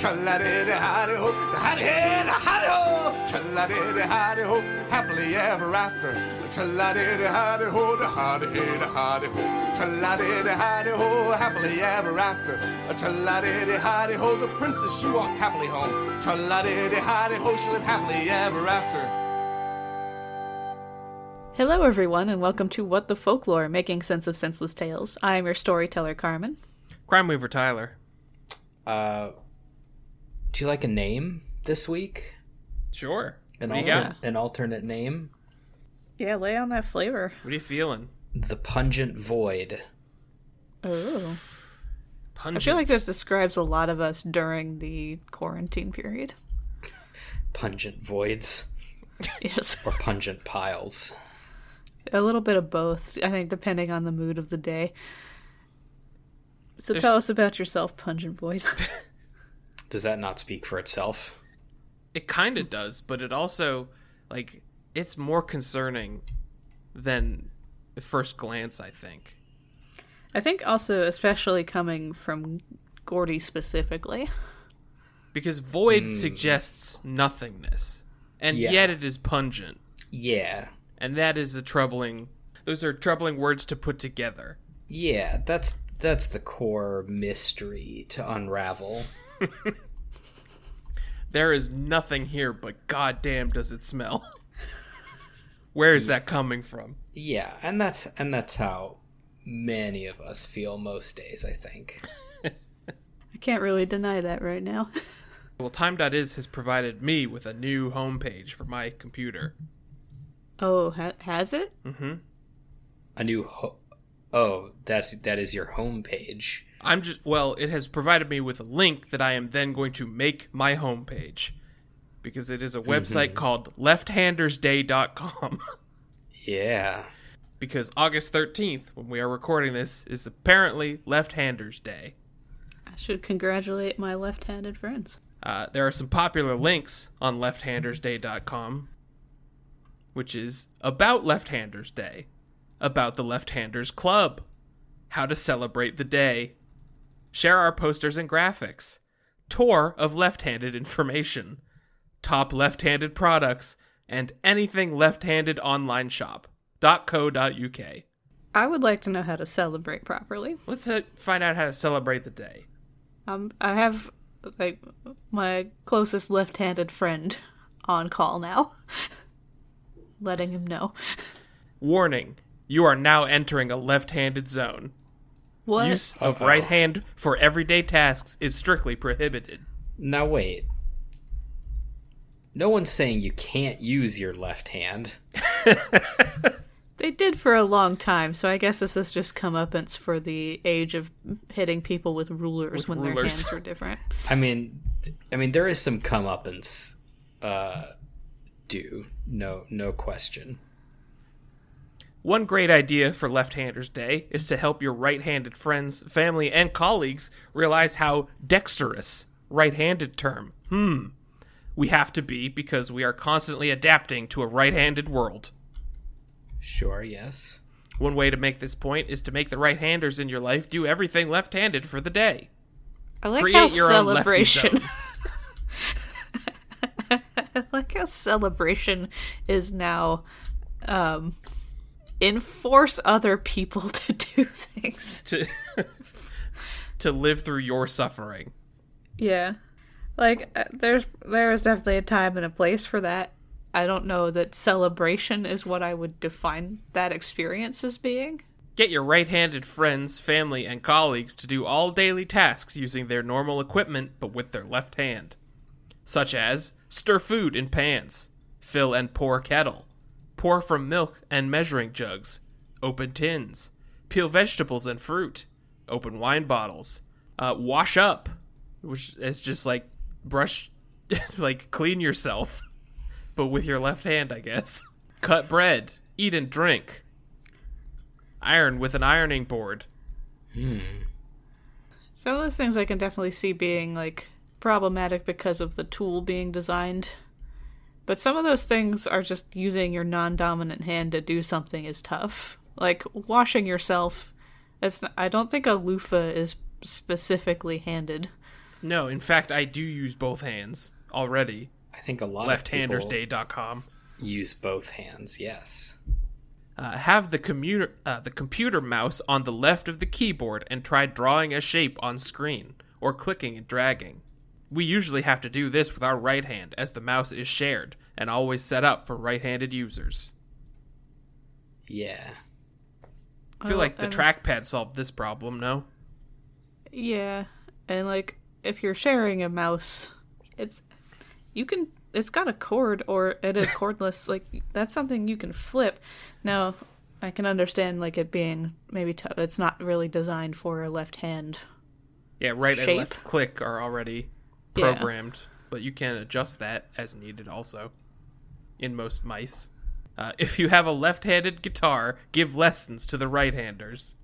Tra-la-di-di, howdy-ho, howdy-hey, howdy-ho. Tra-la-di-di, howdy-ho, happily ever after. Tra-la-di-di, howdy-ho, da howdy-hey, da howdy-ho. Tra-la-di-di, howdy-ho, happily ever after. Tra-la-di-di, howdy-ho, the princess, she walked happily home. Tra-la-di-di, howdy-ho, she lived happily ever after. Hello, everyone, and welcome to What the Folklore, making sense of senseless tales. I am your storyteller, Carman. Crime Weaver Tyler. Uh, do you like a name this week? Sure. An, What do you alternate, an alternate name? Yeah, lay on that flavor. What are you feeling? The Pungent Void. Oh, I feel like that describes a lot of us during the quarantine period. Pungent Voids. Yes, Or Pungent Piles. a little bit of both. I think depending on the mood of the day. So There's- tell us about yourself, Pungent Void. Does that not speak for itself? It kind of does, but it also, like, it's more concerning than the first glance, I think. I think also, especially coming from Gordy specifically. Because void hmm. suggests nothingness, and Yeah. yet it is pungent. Yeah. And that is a troubling. Those are troubling words to put together. Yeah, that's that's the core mystery to unravel. There is nothing here, but goddamn, does it smell? Where is that coming from? Yeah, and that's and that's how many of us feel most days, I think. I can't really deny that right now. Well, Time.is has provided me with a new homepage for my computer. Oh, ha- has it? Mm-hmm. A new ho- Oh, that's that is your homepage. I'm just well, it has provided me with a link that I am then going to make my homepage because it is a website called lefthandersday.com Yeah. because August 13th when we are recording this is apparently left-handers day. I should congratulate my left-handed friends. Uh, there are some popular links on lefthandersday.com, which is about Left-Handers Day, about the Left-Handers Club, how to celebrate the day, share our posters and graphics, tour of left-handed information, top left-handed products, and anything left-handed online shop. .co.uk. I would like to know how to celebrate properly. Let's uh, find out how to celebrate the day. Um, I have like my closest left-handed friend on call now, letting him know. Warning: You are now entering a left-handed zone. What? Use of Uh-oh. right hand for everyday tasks is strictly prohibited. Now wait. No one's saying you can't use your left hand. They did for a long time, so I guess this has just comeuppance for the age of hitting people with rulers With when their hands were different. I mean, I mean there is some comeuppance uh due. No no question. One great idea for Left-Handers Day is to help your right-handed friends, family, and colleagues realize how dexterous right-handed term. Hmm. We have to be because we are constantly adapting to a right-handed world. Sure, yes. One way to make this point is to make the right-handers in your life do everything left-handed for the day. I like Create how your celebration. I like how celebration is now um enforce other people to do things. to to live through your suffering. Yeah. Like uh, there's there is definitely a time and a place for that. I don't know that celebration is what I would define that experience as being. Get your right-handed friends, family, and colleagues to do all daily tasks using their normal equipment but with their left hand. Such as stir food in pans, fill and pour kettle, pour from milk and measuring jugs, open tins, peel vegetables and fruit, open wine bottles, uh, wash up, which is just like brush, like clean yourself, but with your left hand, I guess. Cut bread, eat and drink, Iron with an ironing board. Hmm. Some of those things I can definitely see being like problematic because of the tool being designed. But some of those things are just using your non-dominant hand to do something is tough. Like washing yourself. It's not, I don't think a loofah is specifically handed. No, in fact, I do use both hands already. I think a lot of people Lefthandersday.com. use both hands. Yes. Uh, have the commuter uh, the computer mouse on the left of the keyboard and try drawing a shape on screen or clicking and dragging. We usually have to do this with our right hand as the mouse is shared and always set up for right-handed users. Yeah. I feel Oh, like the and- trackpad solved this problem, no? Yeah, and like if you're sharing a mouse, it's you can it's got a cord or it is cordless. like that's something you can flip. Now, I can understand like it being maybe tough. It's not really designed for a left hand. Yeah, right and left click are already Yeah. programmed, but you can adjust that as needed also in most mice. Uh, if you have a left-handed guitar, give lessons to the right-handers.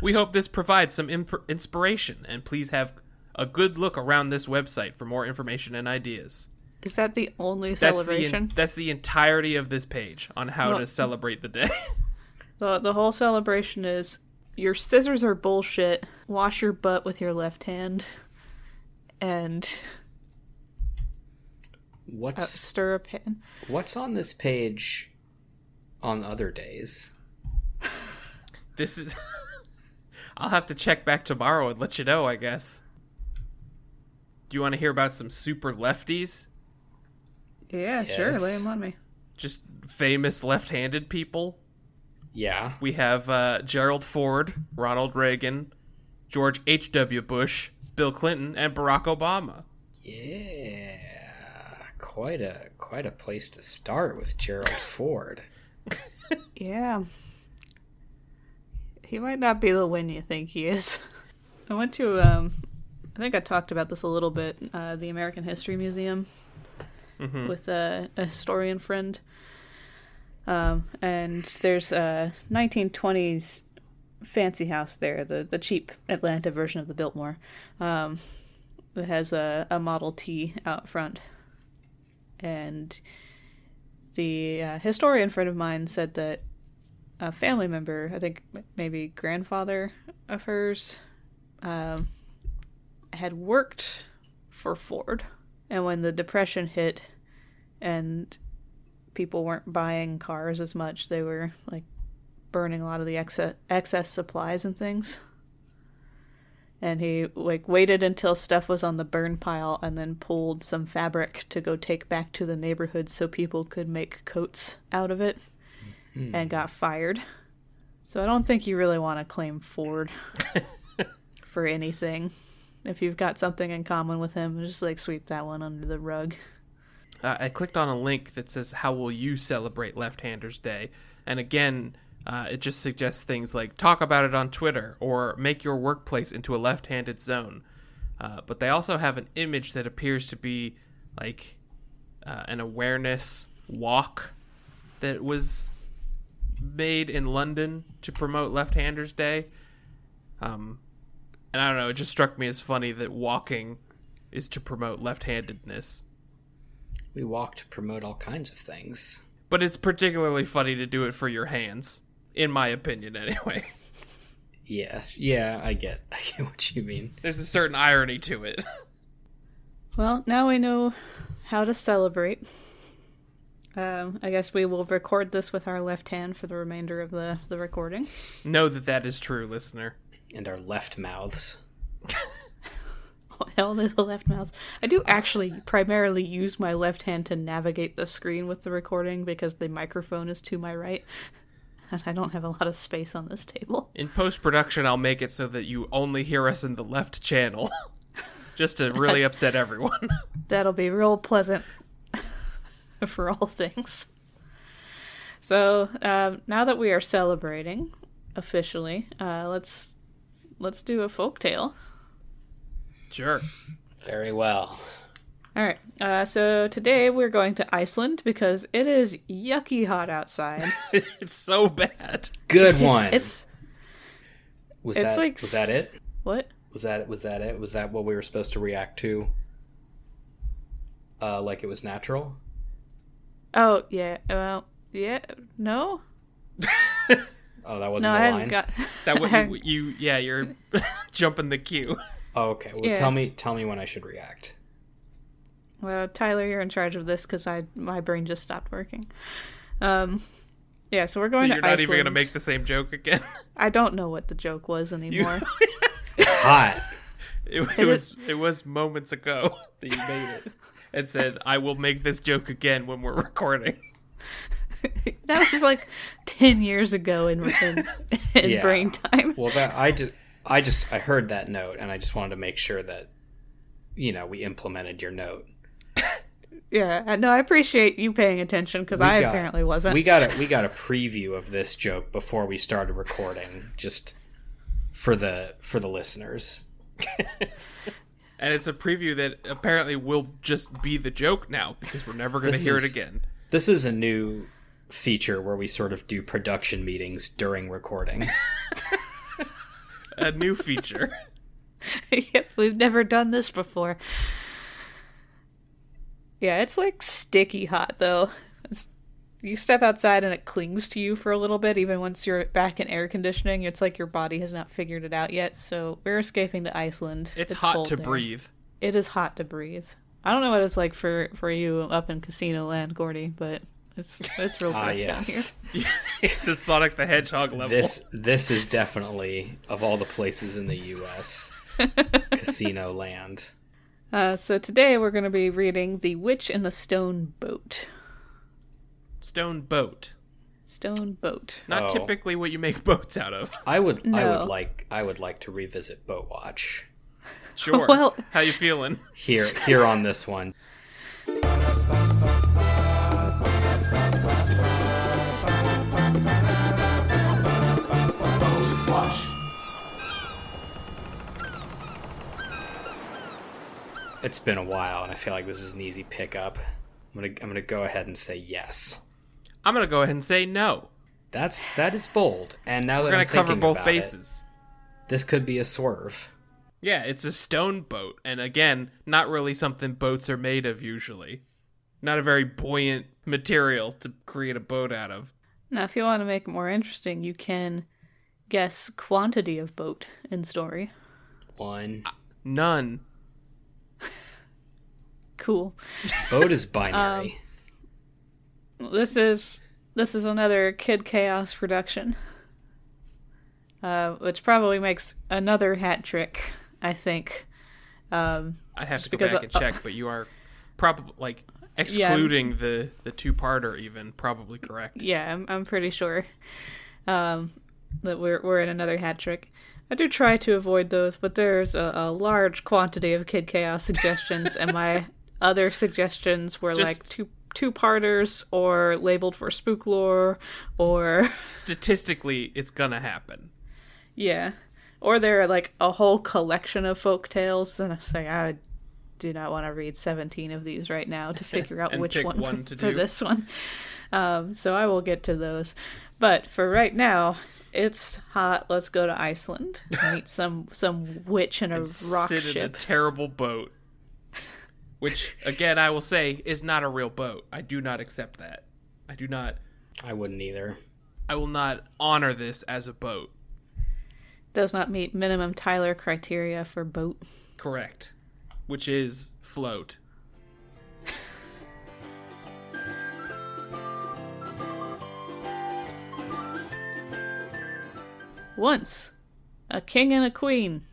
we hope this provides some imp- inspiration, and please have a good look around this website for more information and ideas. Is that the only That's the celebration? that's the entirety of this page on how Well- to celebrate the day. the the whole celebration is your scissors are bullshit. Wash your butt with your left hand, and uh, What's stir a pan. what's on this page on other days? this is. I'll have to check back tomorrow and let you know, I guess. Do you want to hear about some super lefties? Yeah, sure. Yes. Lay them on me. Just famous left-handed people. Yeah. We have uh, Gerald Ford, Ronald Reagan, George H.W. Bush, Bill Clinton, and Barack Obama. Yeah. Quite a quite a place to start with Gerald Ford. Yeah. He might not be the win you think he is. I went to, um, I think I talked about this a little bit, uh, the American History Museum with a, a historian friend. Um, and there's a 1920s fancy house there, the, the cheap Atlanta version of the Biltmore. Um, it has a, a Model T out front. And the uh, historian friend of mine said that a family member, I think maybe grandfather of hers, um, had worked for Ford. And when the Depression hit and people weren't buying cars as much, they were like burning a lot of the excess supplies and things. And he like waited until stuff was on the burn pile and then pulled some fabric to go take back to the neighborhood so people could make coats out of it and got fired. So I don't think you really want to claim Ford for anything. If you've got something in common with him, just like sweep that one under the rug. Uh, I clicked on a link that says, How will you celebrate Left Handers Day? And again, uh, it just suggests things like talk about it on Twitter or make your workplace into a left handed zone. Uh, but they also have an image that appears to be like uh, an awareness walk that was made in London to promote Left Handers Day. Um, and I don't know, it just struck me as funny that walking is to promote left handedness. We walk to promote all kinds of things. But it's particularly funny to do it for your hands, in my opinion, anyway. Yeah, yeah, I get, I get what you mean. There's a certain irony to it. Well, now we know how to celebrate. Um, I guess we will record this with our left hand for the remainder of the, the recording. know that that is true, listener. And our left mouths. Oh, hell, there's a left mouse. I do actually primarily use my left hand to navigate the screen with the recording because the microphone is to my right. And I don't have a lot of space on this table. In post production, I'll make it so that you only hear us in the left channel. Just to really upset everyone. That'll be real pleasant for all things. So um, now that we are celebrating officially, uh, let's let's do a folktale. sure. Very well. All right. Uh, so today we're going to Iceland because it is yucky hot outside. it's so bad. Good one. It's was it's that like was that it? what? Was that was that it? Was that what we were supposed to react to? Uh, like it was natural. Oh yeah. Well, yeah. No. Oh, that wasn't I the hadn't line. got. That would you, you yeah, you're jumping the queue. Oh, okay. Well, Yeah. tell me tell me when I should react. Well, Tyler, you're in charge of this because I my brain just stopped working. Um, yeah. So we're So going you're to not Iceland. even gonna make the same joke again. I don't know what the joke was anymore. Hot. It, it It was it was moments ago that you made it and said I will make this joke again when we're recording. that was like ten years ago in in, in Yeah. brain time. Well, that I just I just I heard that note and I just wanted to make sure that you know we implemented your note. Yeah. No, I appreciate you paying attention because I got- apparently wasn't. We got a we got a preview of this joke before we started recording, just for the for the listeners. And it's a preview that apparently will just be the joke now because we're never gonna This hear it again. This is a new feature where we sort of do production meetings during recording. A new feature. yep, we've never done this before. Yeah, it's like sticky hot though. It's, you step outside and it clings to you for a little bit, even once you're back in air conditioning. It's like your body has not figured it out yet. So we're escaping to Iceland. It's, hot to there. breathe. It is hot to breathe. I don't know what it's like for for you up in Casino Land, Gordy, but it's it's real Ah, gross down here. yes. the Sonic the Hedgehog level. This this is definitely of all the places in the U.S. Casino Land. Uh, so today we're going to be reading The Witch in the Stone Boat. Stone boat. Stone Boat. Not Oh. typically what you make boats out of. I would I No. would like I would like to revisit Boat Watch Sure. Well- How you feeling? here here on this one. It's been a while, and I feel like this is an easy pickup. I'm gonna I'm gonna go ahead and say yes. I'm gonna go ahead and say no. That's that is bold. And now We're that gonna I'm cover thinking both about it, bases. this could be a swerve. Yeah, it's a stone boat, and again, not really something boats are made of usually. Not a very buoyant material to create a boat out of. Now, if you want to make it more interesting, you can guess quantity of boat in story. One None. Cool. boat is binary. This is this is another Kid Chaos production, uh, which probably makes another hat trick. I think. Um, I have to go because, back and uh, check, but you are probably like excluding the the two parter even probably correct. yeah, I'm I'm pretty sure um, that we're we're in another hat trick. I do try to avoid those, but there's a, a large quantity of Kid Chaos suggestions, and my other suggestions were Just- like two two parters or labeled for spook lore or Statistically, it's gonna happen. yeah, or they're like a whole collection of folk tales, and I'm saying I do not want to read 17 of these right now to figure out which one, one for do. this one. Um, so I will get to those. But for right now, it's hot. Let's go to Iceland. Meet some some witch in a rock Sit in a ship. terrible boat. Which again I will say is not a real boat. I do not accept that. I do not I wouldn't either. I will not honor this as a boat. Does not meet minimum Tyler criteria for boat. Correct. Which is float. Once, a king and a queen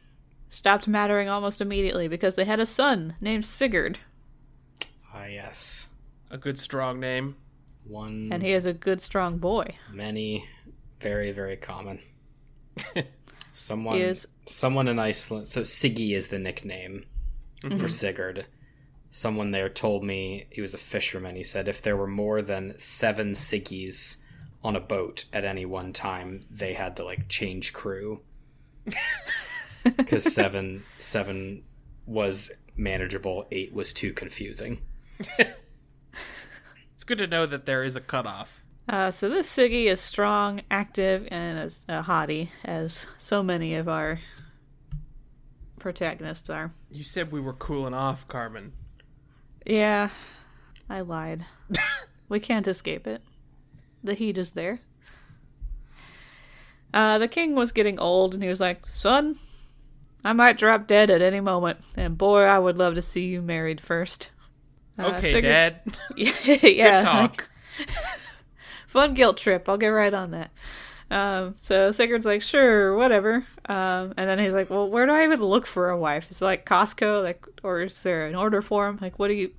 stopped mattering almost immediately because they had a son named Sigurd, Ah, yes. A good strong name. One, and he is a good, strong boy. many, very, very common. Someone, He is- someone in Iceland. So Siggy is the nickname Mm-hmm. for Sigurd. Someone there told me he was a fisherman. He said if there were more than seven Siggies on a boat at any one time, they had to like change crew because seven seven was manageable, eight was too confusing. It's good to know that there is a cutoff. Uh, so this Siggy is strong, active, and as a hottie, as so many of our protagonists are. You said we were cooling off, Carman. Yeah, I lied. we can't escape it. The heat is there. Uh, the king was getting old, and he was like, "Son, I might drop dead at any moment, and boy, I would love to see you married first. Uh, Okay, Dad. yeah, Good like, talk. fun guilt trip. I'll get right on that. Um, so Sigurd's like, sure, whatever. Um, and then he's like, well, where do I even look for a wife? Is it like Costco, like, or is there an order form? Like, what do you,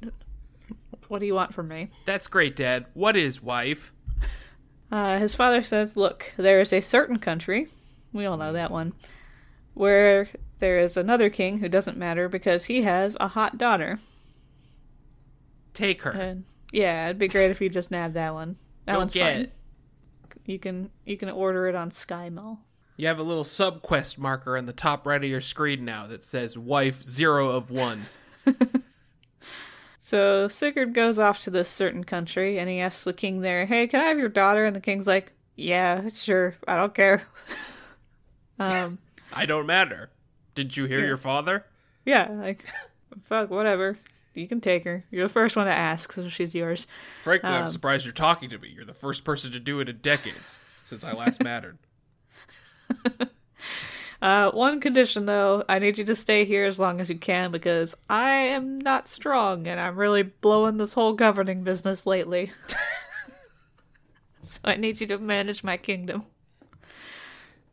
what do you want from me? That's great, Dad. What is wife? Uh, his father says, look, there is a certain country, we all know that one, where there is another king who doesn't matter because he has a hot daughter. Take her. And yeah, it'd be great if you just nabbed that one. That Go one's get fine. it. You can you can order it on SkyMall. You have a little sub quest marker on the top right of your screen now that says wife zero of one. So Sigurd goes off to this certain country and he asks the king there, "Hey, can I have your daughter?" And the king's like, "Yeah, sure. I don't care." um, I don't matter. Did you hear your father? yeah, like fuck, whatever. You can take her. You're the first one to ask, so she's yours. Frankly, Um, I'm surprised you're talking to me. You're the first person to do it in decades since I last mattered. Uh, one condition though, I need you to stay here as long as you can because I am not strong and I'm really blowing this whole governing business lately. so I need you to manage my kingdom.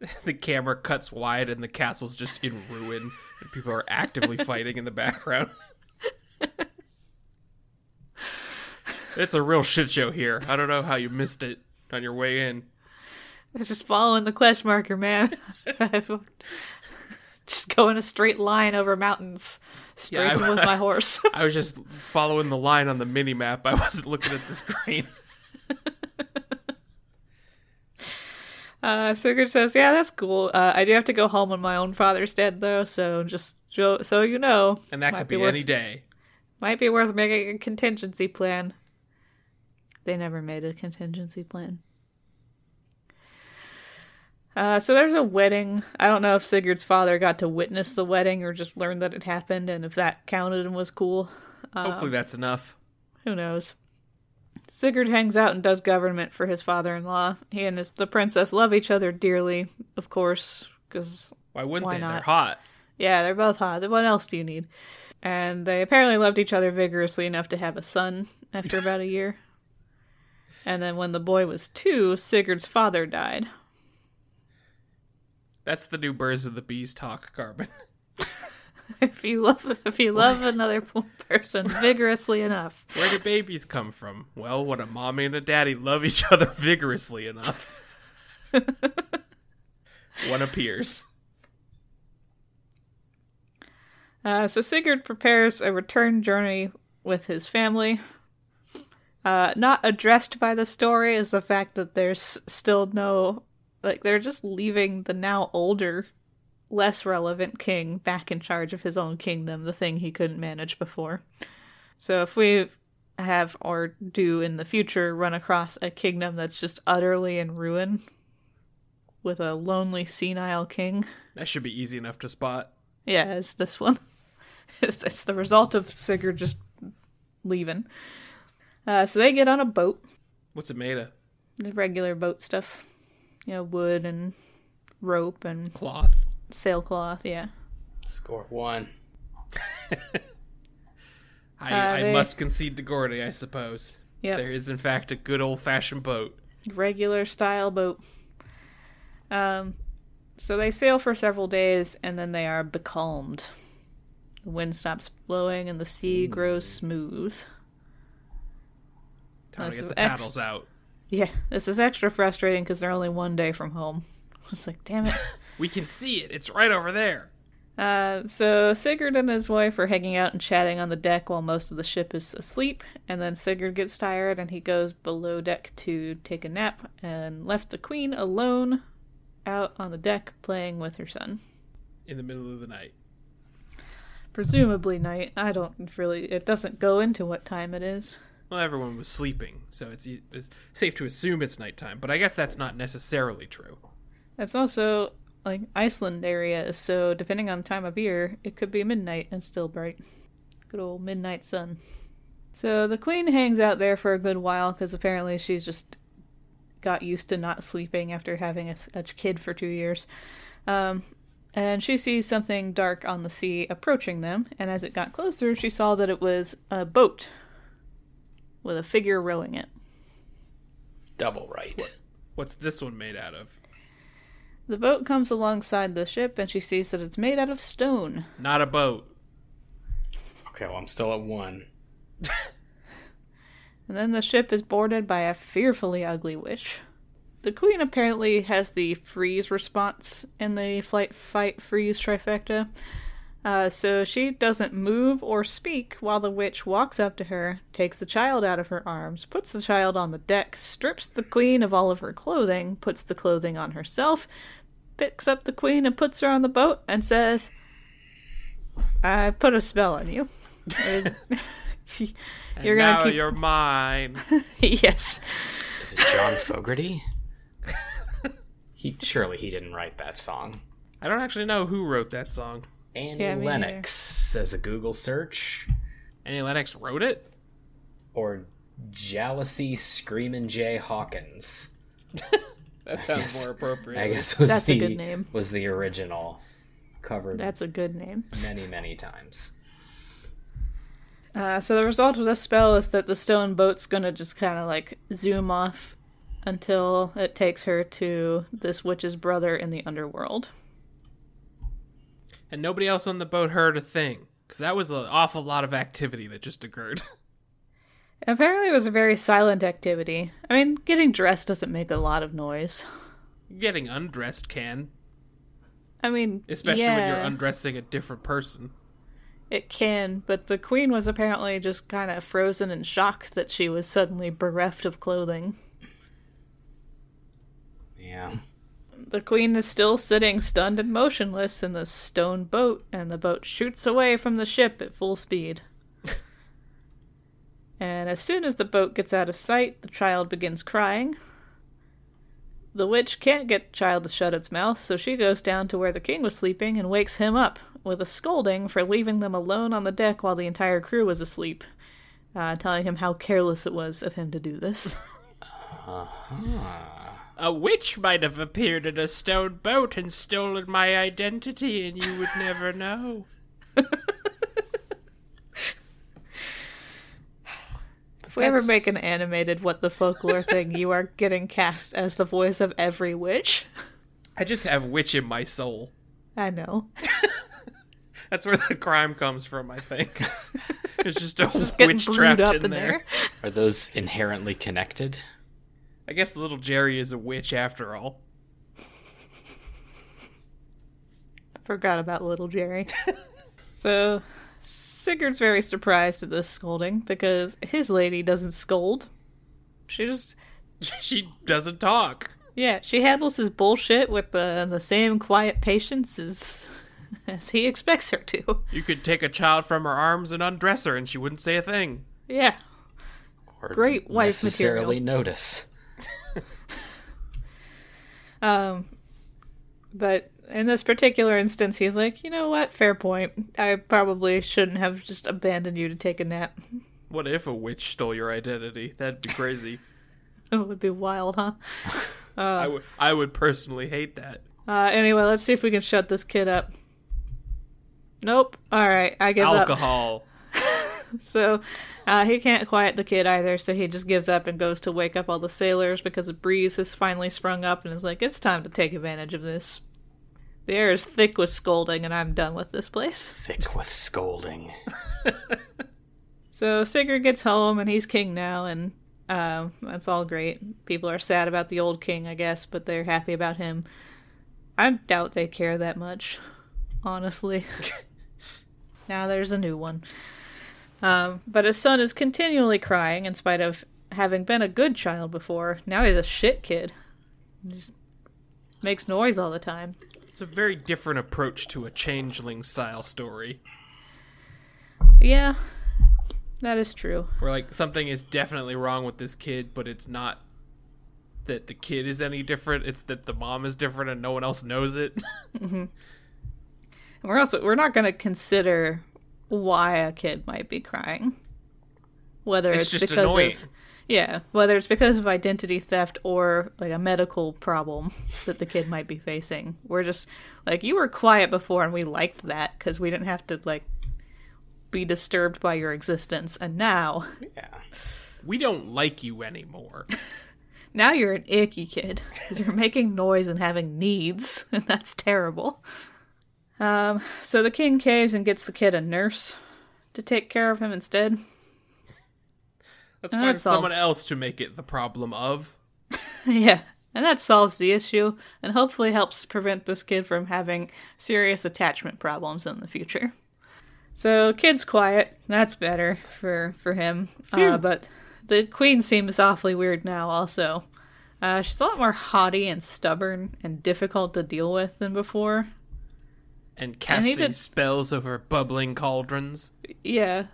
The camera cuts wide and the castle's just in ruin and people are actively fighting in the background. it's a real shit show here. I don't know how you missed it on your way in. It's just following the quest marker, man. just going a straight line over mountains, Yeah, I- with my horse. I was just following the line on the mini map. I wasn't looking at the screen. Uh, Sigurd says, "Yeah, that's cool. Uh, I do have to go home when my own father's dead, though. So just so, so you know, And that could be worth, any day. Might be worth making a contingency plan. They never made a contingency plan. Uh, so there's a wedding. I don't know if Sigurd's father got to witness the wedding or just learned that it happened, and if that counted and was cool. Hopefully that's enough. Who knows? Sigurd hangs out and does government for his father-in-law. He and his, the princess love each other dearly, of course, because Why wouldn't Why they? They're not? hot. yeah, they're both hot. What else do you need? And they apparently loved each other vigorously enough to have a son after about a year. And then when the boy was two, Sigurd's father died. That's the new birds of the bees talk, Carman. if you love if you love another person vigorously enough, Where do babies come from? Well, when a mommy and a daddy love each other vigorously enough, one appears. Uh, so Sigurd prepares a return journey with his family. Uh, not addressed by the story is the fact that there's still no, like, they're just leaving the now older, less relevant king back in charge of his own kingdom, the thing he couldn't manage before. So if we have or do in the future run across a kingdom that's just utterly in ruin with a lonely senile king, That should be easy enough to spot. yeah, it's this one. It's, it's the result of Sigurd just leaving. Uh, so they get on a boat, What's it made of? the regular boat stuff, you know, wood and rope and Cloth. Sailcloth. Yeah, Score one. I, Uh, I they- must concede to Gordy, I suppose. Yep. There is, in fact, a good old fashioned boat. regular style boat. Um, so they sail for several days and then they are becalmed. The wind stops blowing and the sea grows smooth. Time to This get is the ex- paddles out. Yeah, this is extra frustrating because they're only one day from home. It's like, damn it. We can see it. It's right over there. Uh, so Sigurd and his wife are hanging out and chatting on the deck while most of the ship is asleep, and then Sigurd gets tired and he goes below deck to take a nap and left the queen alone out on the deck playing with her son. In the middle of the night. Presumably night. I don't really. It doesn't go into what time it is. Well, everyone was sleeping, so it's, it's safe to assume it's nighttime, but I guess that's not necessarily true. It's also like Iceland area, is so depending on the time of year, it could be midnight and still bright. Good old midnight sun. So the queen hangs out there for a good while because apparently she's just got used to not sleeping after having a, a kid for two years. Um, and she sees something dark on the sea approaching them, and as it got closer, she saw that it was a boat with a figure rowing it. Double right. What's this one made out of? The boat comes alongside the ship, and she sees that it's made out of stone. Not a boat. Okay, well, I'm still at one. And then the ship is boarded by a fearfully ugly witch. The queen apparently has the freeze response in the flight, fight, freeze trifecta. Uh, so she doesn't move or speak while the witch walks up to her, takes the child out of her arms, puts the child on the deck, strips the queen of all of her clothing, puts the clothing on herself, picks up the queen and puts her on the boat, and says, I put a spell on you. You're gonna now keep. you're mine. yes. Is it John Fogerty? he surely he didn't write that song. I don't actually know who wrote that song. Annie Yeah, Lennox says a Google search, Annie Lennox wrote it? or Jealousy Screamin' Jay Hawkins. That sounds more appropriate. I guess was That's a the good name. was the original covered That's a good name. many many times. Uh, so the result of this spell is that the stone boat's gonna just kind of like zoom off until it takes her to this witch's brother in the underworld. And nobody else on the boat heard a thing. Because that was an awful lot of activity that just occurred. Apparently, it was a very silent activity. I mean, getting dressed doesn't make a lot of noise. Getting undressed can. I mean, Especially when you're undressing a different person. It can, but the queen was apparently just kind of frozen in shock that she was suddenly bereft of clothing. Yeah. The queen is still sitting stunned and motionless in the stone boat, and the boat shoots away from the ship at full speed. And as soon as the boat gets out of sight, the child begins crying. The witch can't get the child to shut its mouth, so she goes down to where the king was sleeping and wakes him up with a scolding for leaving them alone on the deck while the entire crew was asleep, uh, telling him how careless it was of him to do this. A witch might have appeared in a stone boat and stolen my identity, and you would never know. If we ever make an animated what the folklore thing, you are getting cast as the voice of every witch. I just have witch in my soul. I know. That's where the crime comes from, I think. There's just a Just witch trapped up in, in there. there. Are those inherently connected? I guess little Jerry is a witch after all. I Forgot about little Jerry. so Sigurd's very surprised at this scolding because his lady doesn't scold. She just she doesn't talk. yeah, she handles his bullshit with the the same quiet patience as as he expects her to. You could take a child from her arms and undress her, and she wouldn't say a thing. Yeah. Or Great wife necessarily material. notice. Um, but in this particular instance, he's like, you know what? Fair point. I probably shouldn't have just abandoned you to take a nap. What if a witch stole your identity? That'd be crazy. Oh, it would be wild, huh? I would would personally hate that. Uh, anyway, let's see if we can shut this kid up. Nope. All right, I give up. Alcohol. So uh, he can't quiet the kid either, so he just gives up and goes to wake up all the sailors because a breeze has finally sprung up and is like, it's time to take advantage of this. The air is thick with scolding, and I'm done with this place. Thick with scolding. So Sigurd gets home, and he's king now, and um, that's all great. People are sad about the old king, I guess, but they're happy about him. I doubt they care that much, honestly. now there's a new one. Um, but his son is continually crying in spite of having been a good child before. Now he's a shit kid. He just makes noise all the time. It's a very different approach to a changeling style story. Yeah, that is true. Where like something is definitely wrong with this kid, but it's not that the kid is any different. It's that the mom is different and no one else knows it. Mm-hmm. We're also we're not going to consider why a kid might be crying. Whether It's it's, just because annoying. of yeah, whether it's because of identity theft or like a medical problem that the kid might be facing. We're just like you were quiet before and we liked that cuz we didn't have to like be disturbed by your existence and now Yeah. we don't like you anymore. now you're an icky kid because you're making noise and having needs and that's terrible um, so the king caves and gets the kid a nurse to take care of him instead Let's That find someone else to make it the problem of. yeah and that solves the issue and hopefully helps prevent this kid from having serious attachment problems in the future so kid's quiet that's better for for him uh, but the queen seems awfully weird now also uh, she's a lot more haughty and stubborn and difficult to deal with than before And casting did- spells over bubbling cauldrons. Yeah.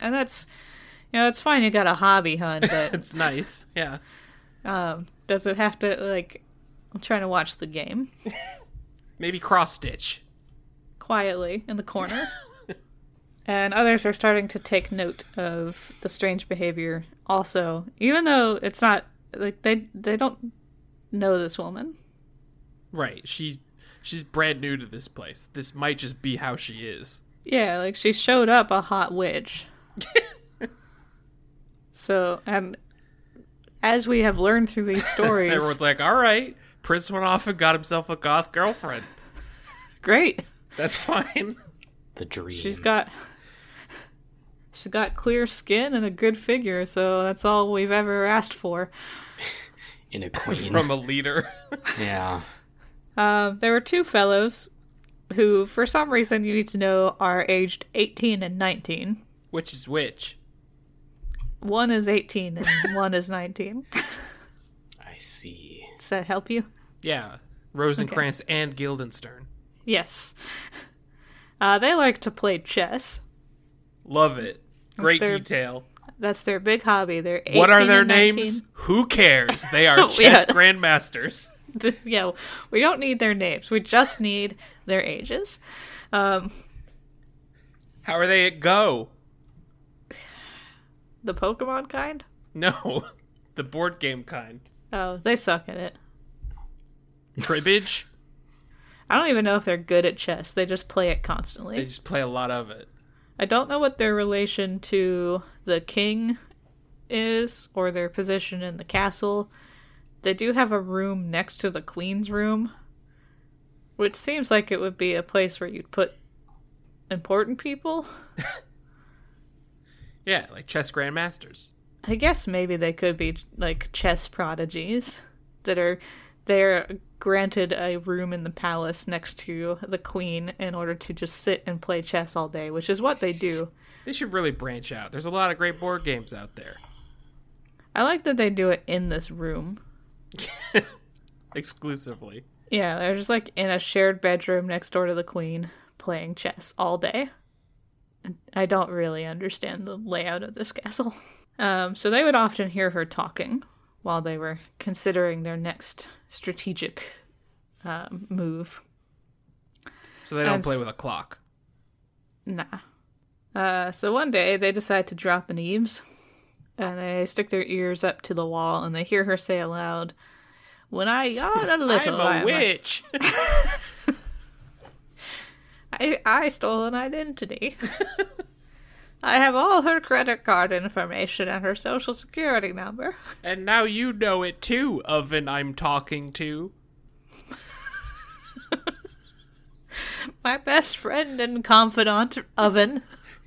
And that's you know, it's fine you got a hobby, hun, but It's nice. Yeah. um does it have to like I'm trying to watch the game Maybe cross stitch. quietly in the corner. and others are starting to take note of the strange behavior also, even though it's not like they they don't know this woman. Right. She's she's brand new to this place. This might just be how she is. Yeah, like she showed up a hot witch. So, and as we have learned through these stories, Everyone's like, all right, Prince went off and got himself a goth girlfriend. great. That's fine. The dream. She's got she's got clear skin and a good figure, so that's all we've ever asked for. in a queen. From a leader. yeah. Um, there were two fellows who, for some reason, you need to know are aged 18 and 19. which is which? One is 18 and one is 19. I see. Does that help you? Yeah. Rosencrantz and Guildenstern. Yes. Uh, they like to play chess. Love it. Great their- detail. That's their big hobby. They're What are their names? Who cares? They are Yeah. chess grandmasters. yeah, we don't need their names. We just need their ages. Um, How are they at Go? The Pokemon kind? No. The board game kind. Oh, they suck at it. Cribbage? I don't even know if they're good at chess. They just play it constantly. They just play a lot of it. I don't know what their relation to the king is or their position in the castle. They do have a room next to the queen's room, which seems like it would be a place where you'd put important people. Yeah, like chess grandmasters. I guess maybe they could be like chess prodigies that are they're granted a room in the palace next to the queen in order to just sit and play chess all day, which is what they do. They should really branch out. There's a lot of great board games out there. I like that they do it in this room. Exclusively. Yeah, they're just like in a shared bedroom next door to the queen playing chess all day. I don't really understand the layout of this castle. Um, so they would often hear her talking while they were considering their next strategic um, move. So they don't And- play with a clock. Nah. Uh, so one day they decide to drop an eaves, and they stick their ears up to the wall, and they hear her say aloud, "When I yawn a little, I'm a I'm witch. I, I stole an identity. I have all her credit card information and her social security number. and now you know it too, oven I'm talking to. My best friend and confidant, Oven,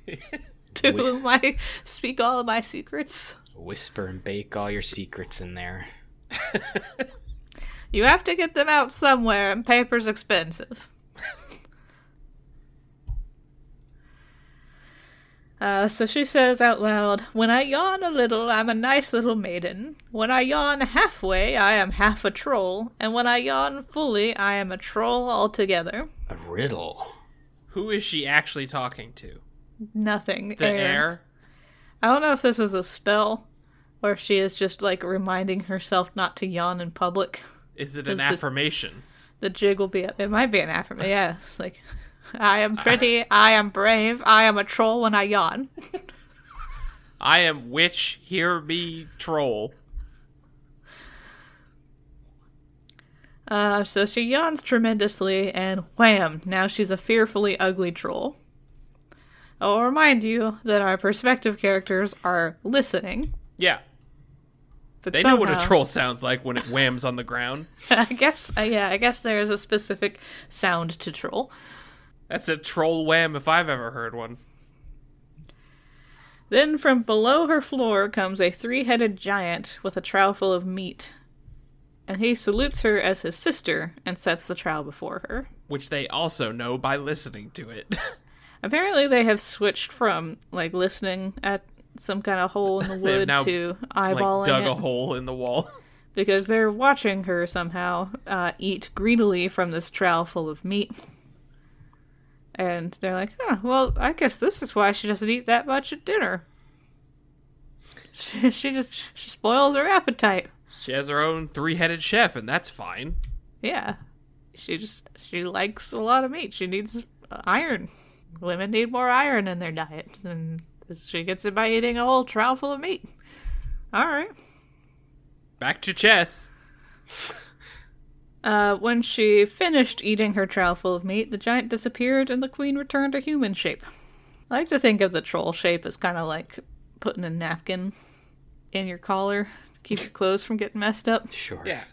to whom I speak all of my secrets. Whisper and bake all your secrets in there. You have to get them out somewhere, and paper's expensive. Uh, so she says out loud, When I yawn a little, I'm a nice little maiden. When I yawn halfway, I am half a troll. And when I yawn fully, I am a troll altogether. A riddle. Who is she actually talking to? Nothing. The air. I don't know if this is a spell or if she is just like reminding herself not to yawn in public. Is it an Is it- affirmation? The jig will be up. it might be an affirmation. Yeah. It's like I am pretty, I am brave, I am a troll when I yawn. I am witch, hear me, troll. Uh, so she yawns tremendously, and wham! Now she's a fearfully ugly troll. I'll remind you that our perspective characters are listening. Yeah. But They know what a troll sounds like when it whams on the ground. I guess, uh, yeah, I guess there is a specific sound to troll. That's a troll wham if I've ever heard one. Then from below her floor comes a three headed giant with a trowel full of meat. And he salutes her as his sister and sets the trowel before her. Which they also know by listening to it. Apparently, they have switched from like listening at some kind of hole in the wood now, to like eyeballing dug it a hole in the wall. because they're watching her somehow uh, eat greedily from this trowel full of meat. And they're like, "Huh, well, I guess this is why she doesn't eat that much at dinner. She, she just she spoils her appetite." She has her own three-headed chef, and that's fine. Yeah. She just she likes a lot of meat. She needs iron. Women need more iron in their diet, and she gets it by eating a whole trough full of meat. All right. Back to chess. Uh, when she finished eating her trough full of meat, the giant disappeared and the queen returned to human shape. I like to think of the troll shape as kind of like putting a napkin in your collar to keep your clothes from getting messed up. Sure. Yeah.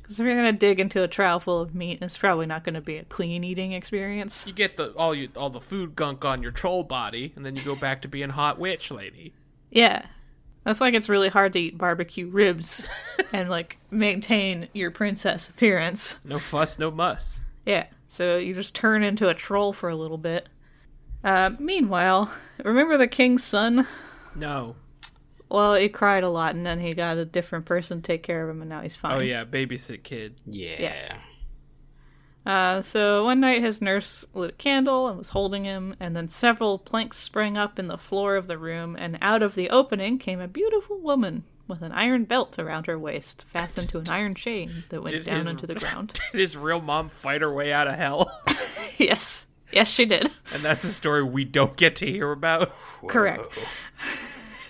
Because if you're gonna dig into a trough full of meat, it's probably not gonna be a clean eating experience. You get the all you all the food gunk on your troll body, and then you go back to being hot witch lady. Yeah. That's like it's really hard to eat barbecue ribs and like maintain your princess appearance. No fuss, no muss. Yeah. So you just turn into a troll for a little bit. Uh, meanwhile, remember the king's son? No. Well, he cried a lot and then he got a different person to take care of him and now he's fine. Oh yeah, babysit kid. Yeah. Uh, so one night his nurse lit a candle and was holding him, and then several planks sprang up in the floor of the room, and out of the opening came a beautiful woman with an iron belt around her waist, fastened to an iron chain that went Did down his- into the ground. Did his real mom fight her way out of hell? yes. Yes, she did. and that's a story we don't get to hear about. Correct.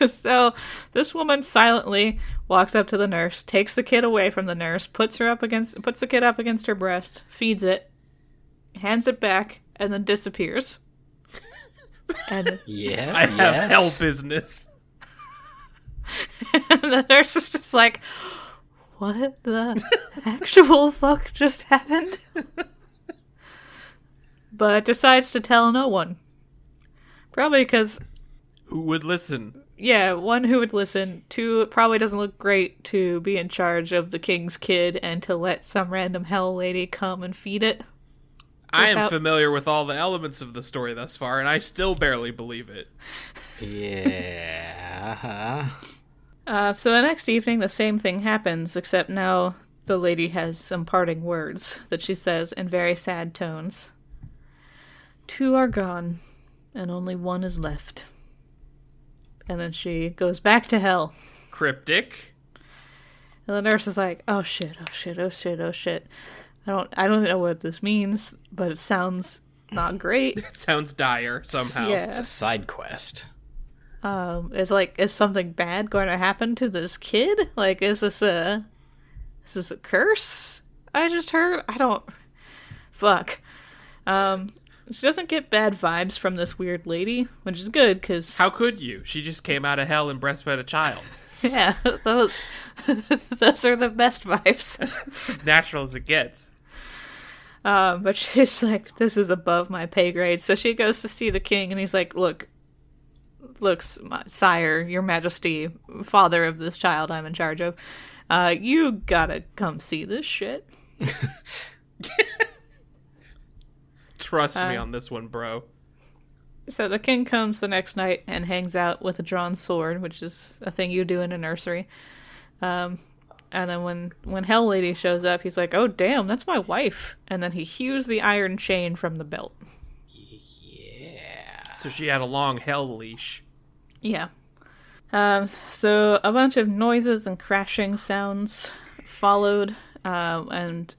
so this woman silently walks up to the nurse, takes the kid away from the nurse, puts her up against puts the kid up against her breast, feeds it, hands it back, and then disappears. and Yeah. I have yes. hell business. and the nurse is just like, What the actual fuck just happened? but decides to tell no one. Probably because Who would listen? Yeah, one who would listen. Two, it probably doesn't look great to be in charge of the king's kid and to let some random hell lady come and feed it. I am Without- familiar with all the elements of the story thus far, and I still barely believe it. Yeah. Uh, so the next evening, the same thing happens, except now the lady has some parting words that she says in very sad tones. Two are gone, and only one is left. And then she goes back to hell. Cryptic. And the nurse is like, "Oh shit! Oh shit! Oh shit! Oh shit! I don't, I don't know what this means, but it sounds not great." It sounds dire somehow. It's a side quest. Um, is like, is something bad going to happen to this kid? Like, is this a, is this a curse? I just heard. I don't. Fuck. Um, she doesn't get bad vibes from this weird lady, which is good because How could you? She just came out of hell and breastfed a child. yeah, those those are the best vibes. It's as natural as it gets. Um, but she's like, this is above my pay grade. So she goes to see the king, and he's like, look, looks, sire, your majesty, father of this child I'm in charge of, uh, you gotta come see this shit. Trust me Uh, on this one, bro. So the king comes the next night and hangs out with a drawn sword, which is a thing you do in a nursery. Um, and then when when Hell Lady shows up, he's like, "Oh damn, that's my wife!" And then he hews the iron chain from the belt. Yeah. So she had a long hell leash. Yeah. Um, so a bunch of noises and crashing sounds followed, uh, and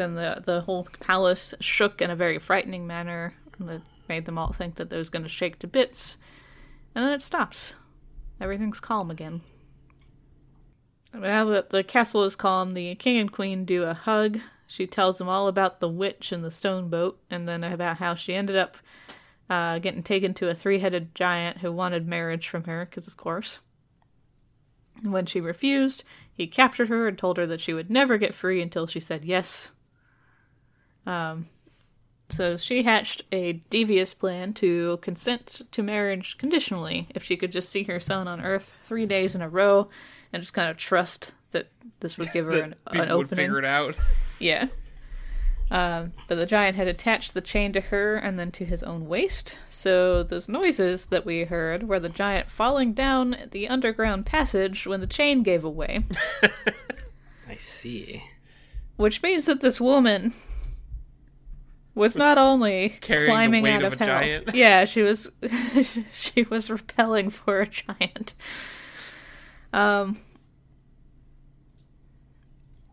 then the the whole palace shook in a very frightening manner and that made them all think that it was going to shake to bits. And then it stops. Everything's calm again. Now that the castle is calm, the king and queen do a hug. She tells them all about the witch and the stone boat, and then about how she ended up uh, getting taken to a three headed giant who wanted marriage from her, because of course. When she refused, he captured her and told her that she would never get free until she said yes. Um, so she hatched a devious plan to consent to marriage conditionally if she could just see her son on Earth three days in a row and just kind of trust that this would give her an, an would figure it out. Yeah. Um, but the giant had attached the chain to her and then to his own waist. So those noises that we heard were the giant falling down the underground passage when the chain gave away, I see. which means that this woman was not only climbing out of of, a hell. giant. Yeah, she was she was repelling for a giant. Um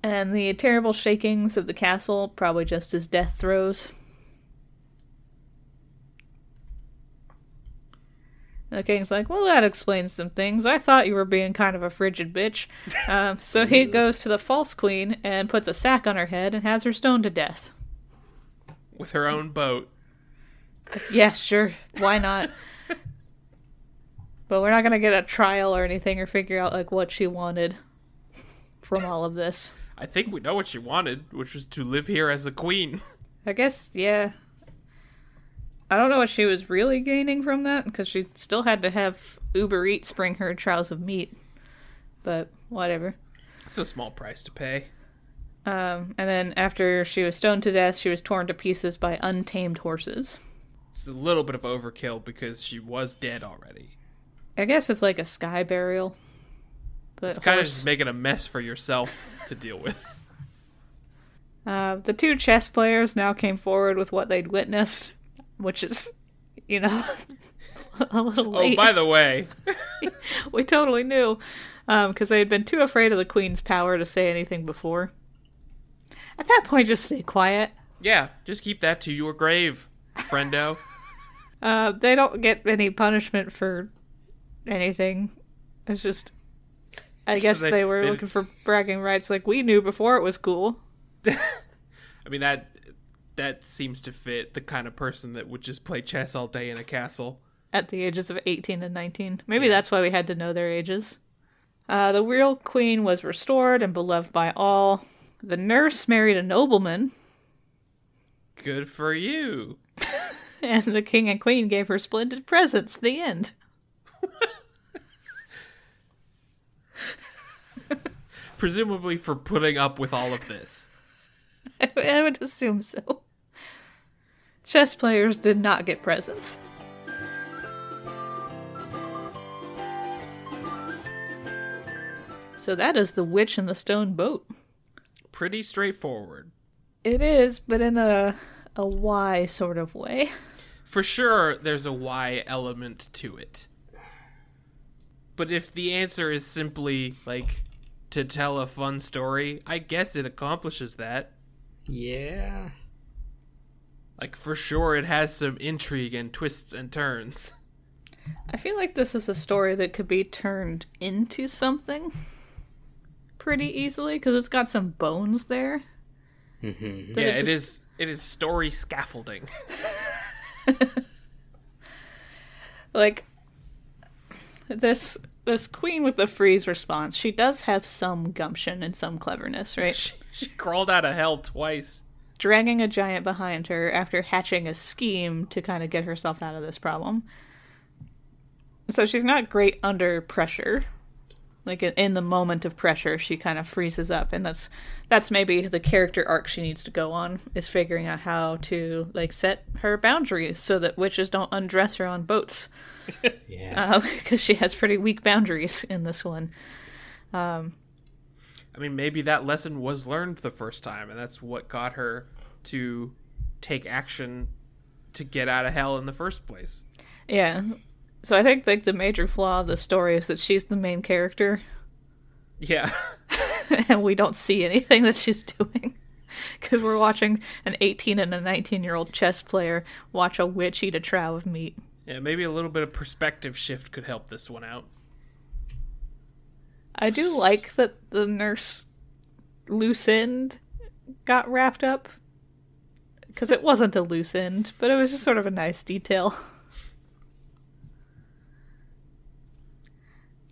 and the terrible shakings of the castle, probably just as death throes. The king's like, well, that explains some things. I thought you were being kind of a frigid bitch. Um, so he goes to the false queen and puts a sack on her head and has her stoned to death. With her own boat. Yeah, sure. Why not? but we're not gonna get a trial or anything or figure out like what she wanted from all of this. I think we know what she wanted, which was to live here as a queen. I guess, yeah. I don't know what she was really gaining from that because she still had to have Uber Eats bring her trials of meat. But whatever. It's a small price to pay. Um, and then after she was stoned to death, she was torn to pieces by untamed horses. It's a little bit of overkill because she was dead already. I guess it's like a sky burial. But It's kind of just making a mess for yourself to deal with. Uh, the two chess players now came forward with what they'd witnessed, which is, you know, a little late. Oh, by the way, we totally knew, because they had been too afraid of the queen's power to say anything before. At that point, just stay quiet. yeah, just keep that to your grave, friendo. Uh, they don't get any punishment for anything. It's just, I guess they- they, were they- looking for bragging rights. Like we knew before it was cool. I mean that that seems to fit the kind of person that would just play chess all day in a castle. at the ages of 18 and 19. Maybe that's why we had to know their ages. Uh, the real queen was restored and beloved by all. The nurse married a nobleman, Good for you. and the king and queen gave her splendid presents. The end. Presumably for putting up with all of this. I would assume so. Chess players did not get presents. So that is the witch in the stone boat. Pretty straightforward. It is, but in a a why sort of way. For sure, there's a why element to it. But if the answer is simply, like, to tell a fun story, I guess it accomplishes that. Yeah. Like, for sure, it has some intrigue and twists and turns. I feel like this is a story that could be turned into something pretty easily because it's got some bones there. hmm yeah, it just- is. It is story scaffolding. Like this this queen with the freeze response, she does have some gumption and some cleverness, right? she, she crawled out of hell twice. Dragging a giant behind her after hatching a scheme to kind of get herself out of this problem. So she's not great under pressure. Like in- the moment of pressure, she kind of freezes up, and that's that's maybe the character arc she needs to go on is figuring out how to like set her boundaries so that witches don't undress her on boats Yeah. Uh, because she has pretty weak boundaries in this one. Um, I mean, maybe that lesson was learned the first time, and that's what got her to take action to get out of hell in the first place. Yeah. So I think like the major flaw of the story is that she's the main character Yeah. and we don't see anything that she's doing. Because we're watching an 18 and a 19 year old chess player watch a witch eat a trough of meat. Yeah, maybe a little bit of perspective shift could help this one out. I do like that the nurse loose end got wrapped up. Because it wasn't a loose end, but it was just sort of a nice detail.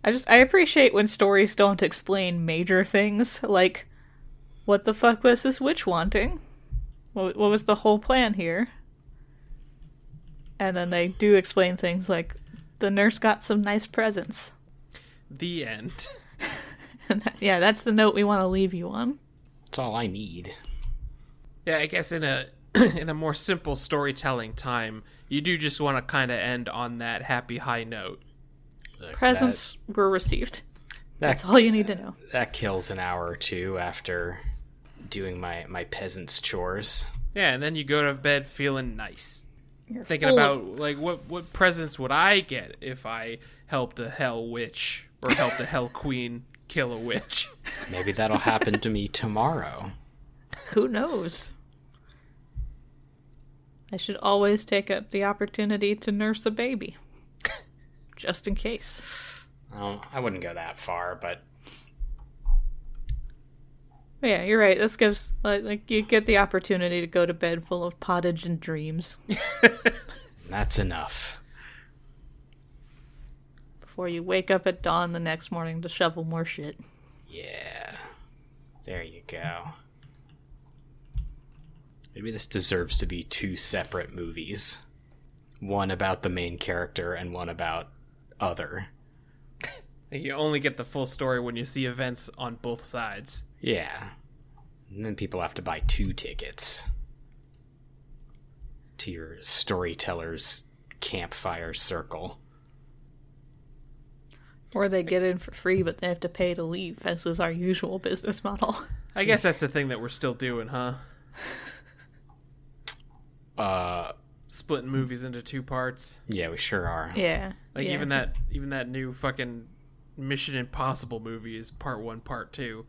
I just I appreciate when stories don't explain major things like what the fuck was this witch wanting? What, what was the whole plan here? And then they do explain things like the nurse got some nice presents. The end. And that, yeah, that's the note we want to leave you on. That's all I need. Yeah, I guess in a in a more simple storytelling time, you do just want to kind of end on that happy high note. Look, Presents were received. That, That's all you need to know. that kills an hour or two after doing my my peasant's chores. Yeah, and then you go to bed feeling nice. You're Thinking about of- like what what presents would I get if I helped a hell witch or helped a hell queen kill a witch? Maybe that'll happen to me tomorrow. who knows? I should always take up the opportunity to nurse a baby, just in case. I wouldn't go that far, but But yeah, you're right. This gives like, like you get the opportunity to go to bed full of pottage and dreams that's enough. before you wake up at dawn the next morning to shovel more shit. Yeah. There you go. Maybe this deserves to be two separate movies. One about the main character and one about other. You only get the full story when you see events on both sides. Yeah. And then people have to buy two tickets to your storyteller's campfire circle. Or they get in for free, but they have to pay to leave, as is our usual business model. I guess that's the thing that we're still doing, huh? Uh, Splitting movies into two parts. yeah, we sure are. Yeah. Like yeah. even that even that new fucking Mission Impossible movie is part 1 part 2.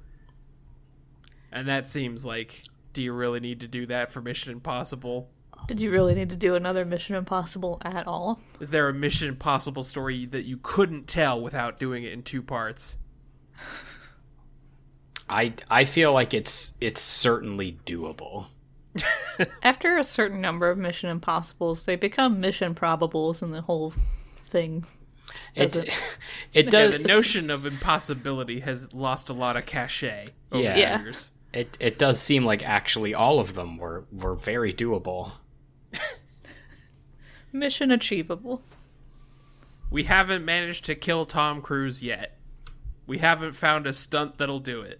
And that seems like do you really need to do that for Mission Impossible? Did you really need to do another Mission Impossible at all? Is there a Mission Impossible story that you couldn't tell without doing it in two parts? I I feel like it's it's certainly doable. After a certain number of Mission Impossibles, they become Mission Probables, and the whole thing just It doesn't. Yeah, the notion of impossibility has lost a lot of cachet over Yeah. the years. it it does seem like actually all of them were were very doable. Mission achievable. We haven't managed to kill Tom Cruise yet. We haven't found a stunt that'll do it.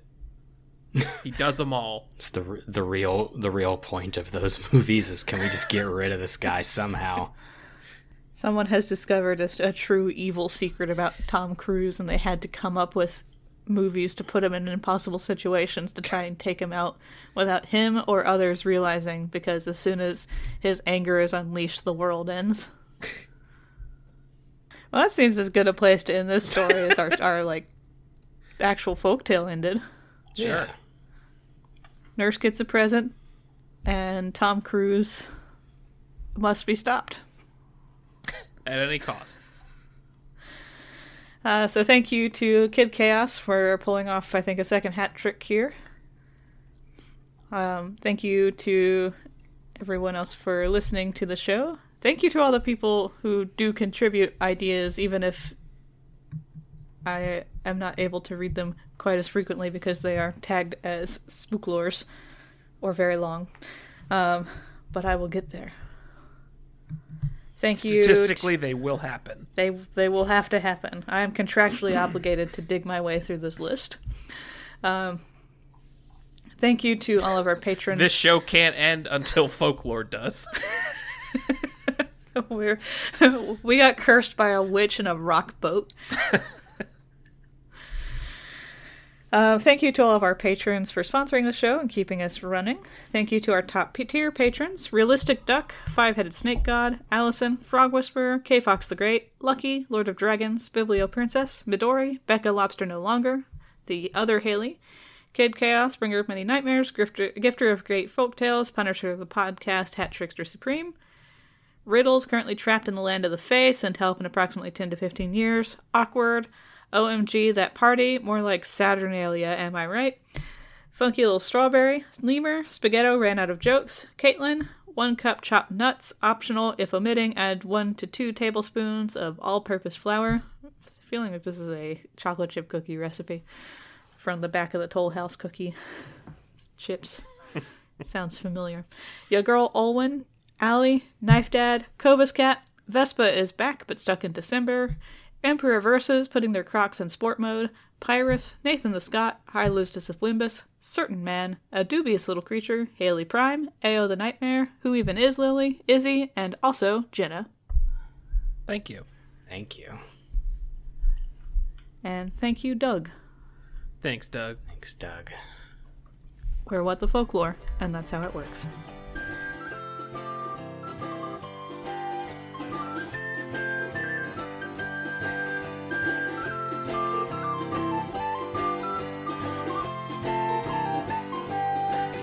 He does them all. It's the the real the real point of those movies is can we just get rid of this guy somehow? Someone has discovered a, a true evil secret about Tom Cruise, and they had to come up with movies to put him in impossible situations to try and take him out without him or others realizing, because as soon as his anger is unleashed, the world ends. Well, that seems as good a place to end this story as our, our like actual folktale ended. Sure. Nurse gets a present, and Tom Cruise must be stopped. At any cost. Uh, so thank you to Kid Chaos for pulling off, I think, a second hat trick here. Um, thank you to everyone else for listening to the show. Thank you to all the people who do contribute ideas, even if I am not able to read them quite as frequently because they are tagged as spook spooklores or very long. Um, but I will get there. Thank you. Statistically, they will happen. they they will have to happen. I am contractually obligated to dig my way through this list. Um, thank you to all of our patrons. This show can't end until folklore does. We're, we got cursed by a witch in a rock boat. Uh, thank you to all of our patrons for sponsoring the show and keeping us running. Thank you to our top tier patrons Realistic Duck, Five Headed Snake God, Allison, Frog Whisperer, K Fox the Great, Lucky, Lord of Dragons, Biblio Princess, Midori, Becca Lobster No Longer, The Other Haley, Kid Chaos, Bringer of Many Nightmares, Grifter, Gifter of Great Folk Tales, Punisher of the Podcast, Hat Trickster Supreme, Riddles, currently trapped in the land of the Fae, sent help in approximately 10 to 15 years, Awkward, OMG, that party, more like Saturnalia, am I right? Funky Little Strawberry, Lemur, Spaghetto ran out of jokes, Caitlin, one cup chopped nuts, optional if omitting, add one to two tablespoons of all purpose flour. Feeling like this is a chocolate chip cookie recipe from the back of the Toll House cookie chips. Sounds familiar. Your girl Olwen, Allie, Knife Dad, Cobus Cat, Vespa is back but stuck in December, Emperor Versus putting their Crocs in sport mode, Pyrus, Nathan the Scot, High Listus of Limbus, Certain Man, A Dubious Little Creature, Haley Prime, Ao the Nightmare, Who Even Is Lily, Izzy, and also Jenna. Thank you. Thank you. And thank you, Doug. Thanks, Doug. Thanks, Doug. We're What the Folklore, and that's how it works.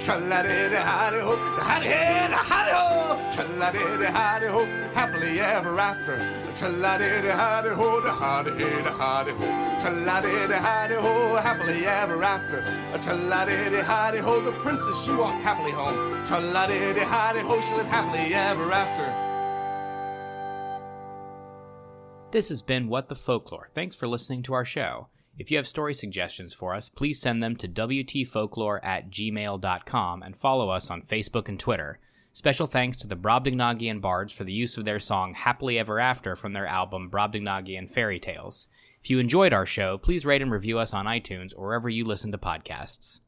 Tra-la-di-di, hidey-ho, hidey-hi, hidey-ho. Tra-la-di-di, hidey-ho, happily ever after. Tra-la-di-di, hidey-hi, da hidey-ho. Tra-la-di-di, hidey-ho, happily ever after. Tra-la-di-di, hidey-ho, the princess, she walked happily home. Tra-la-di-di, hidey-ho, she lived happily ever after. This has been What the Folklore. Thanks for listening to our show. If you have story suggestions for us, please send them to WTFolklore at gmail.com and follow us on Facebook and Twitter. Special thanks to the Brobdingnagian Bards for the use of their song Happily Ever After from their album Brobdingnagian Fairy Tales. If you enjoyed our show, please rate and review us on iTunes or wherever you listen to podcasts.